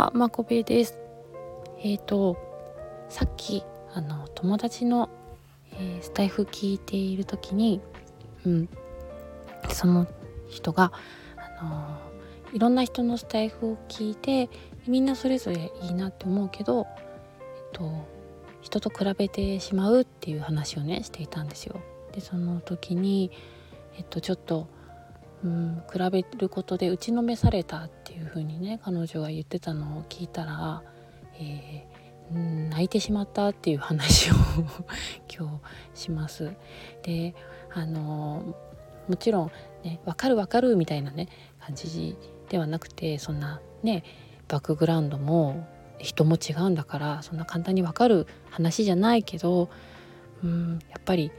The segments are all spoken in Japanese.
は、まこべです。えっ、ー、と、さっき、あの、友達の、えー、スタイフ聞いている時に、うん、その人が、あのいろんな人のスタイフを聞いて、みんなそれぞれいいなって思うけど、えっと、人と比べてしまうっていう話をね、していたんですよ。で、その時に、えっと、ちょっと、うん、比べることで打ちのめされたっていう風にね彼女が言ってたのを聞いたら、えー、泣いてしまったっていう話を 今日します。であのもちろんね分かる分かるみたいなね感じではなくてそんなねバックグラウンドも人も違うんだからそんな簡単に分かる話じゃないけど、うん、やっぱり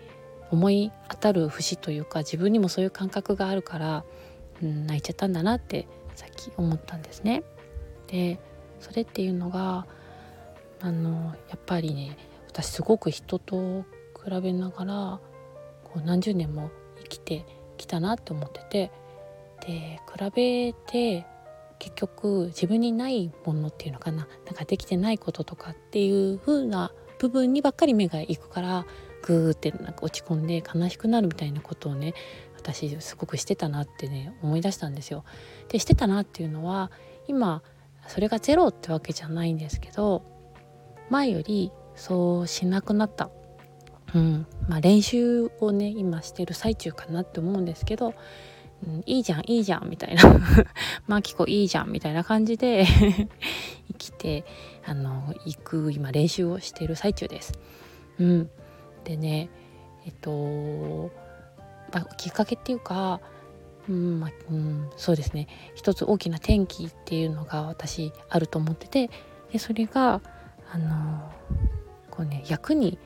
思い当たる節というか自分にもそういう感覚があるから、うん、泣いちゃったんだなってさっき思ったんですね。でそれっていうのがあのやっぱりね私すごく人と比べながらこう何十年も生きてきたなって思っててで比べて結局自分にないものっていうのかななんかできてないこととかっていう風な部分にばっかり目がいくからグーってなんか落ち込んで悲しくなるみたいなことをね私すごくしてたなってね思い出したんですよ。でしてたなっていうのは今それがゼロってわけじゃないんですけど前よりそうしなくなった。うんまあ、練習をね今してる最中かなって思うんですけど、うん、いいじゃんいいじゃんみたいな マキコいいじゃんみたいな感じで 生きてあの行く今練習をしている最中です。うん、でねえっと、きっかけっていうか、うんまあうん、そうですね。一つ大きな転機っていうのが私あると思っててでそれがあのこうね役に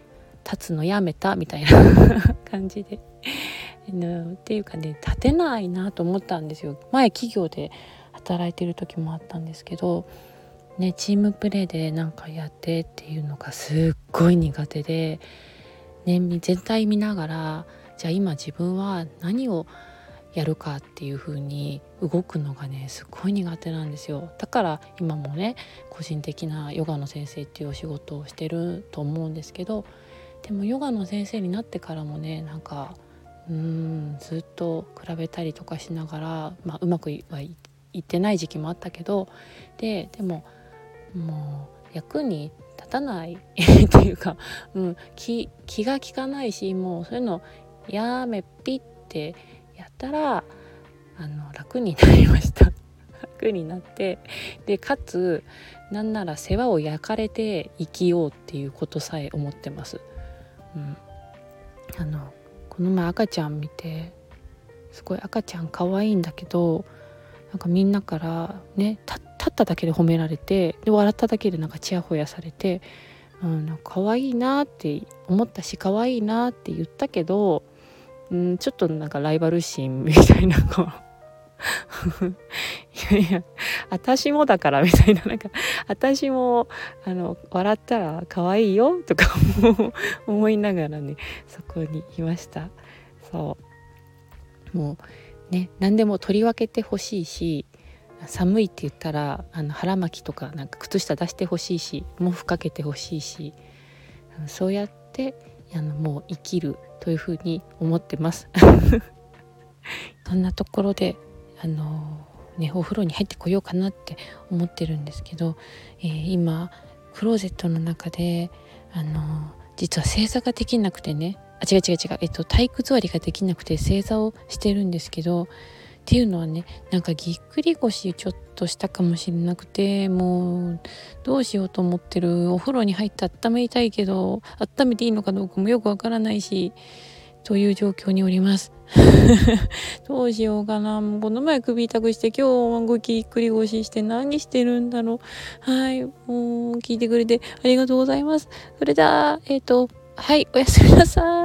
立つのやめたみたいな 感じでっていうかね立てないなと思ったんですよ。前企業で働いてる時もあったんですけどねチームプレーでなんかやってっていうのがすっごい苦手でね、全体見ながらじゃあ今自分は何をやるかっていう風に動くのがねすごい苦手なんですよ。だから今もね個人的なヨガの先生っていうお仕事をしてると思うんですけどでもヨガの先生になってからもねなんかうんずっと比べたりとかしながら、まあ、うまくはいってない時期もあったけどででももう役にたない？っていうか、うん、気気が利かないしもうそういうのやめピッてやったらあの楽になりました。楽になって。でかつなんなら世話を焼かれて生きようっていうことさえ思ってます。うん、あのこの前赤ちゃん見てすごい赤ちゃん可愛いんだけどなんかみんなからね立っただけで褒められてで笑っただけでなんかちやほやされて、うん、なんか可愛いなって思ったし可愛いなって言ったけど、うん、ちょっとなんかライバル心みたいなこう いやいや私もだからみたいななんか私もあの笑ったら可愛いよとか思いながらねそこにいました。そう。もうね何でも取り分けてほしいし寒いって言ったらあの腹巻きとかなんか靴下出してほしいし毛布かけてほしいしそうやってあのもう生きるというふうに思ってます。そんなところであのねお風呂に入ってこようかなって思ってるんですけど、えー、今クローゼットの中であの実は正座ができなくてねあ違う違う違う、えっと、体育座りができなくて正座をしてるんですけどっていうのはねなんかぎっくり腰ちょっとしたかもしれなくてもうどうしようと思ってるお風呂に入って温めたいけど温めていいのかどうかもよくわからないしという状況におります。どうしようかな。もうこの前首痛くして今日はぎっくり腰して何してるんだろう。はいもう聞いてくれてありがとうございます。それではえっ、ー、とはいおやすみなさい。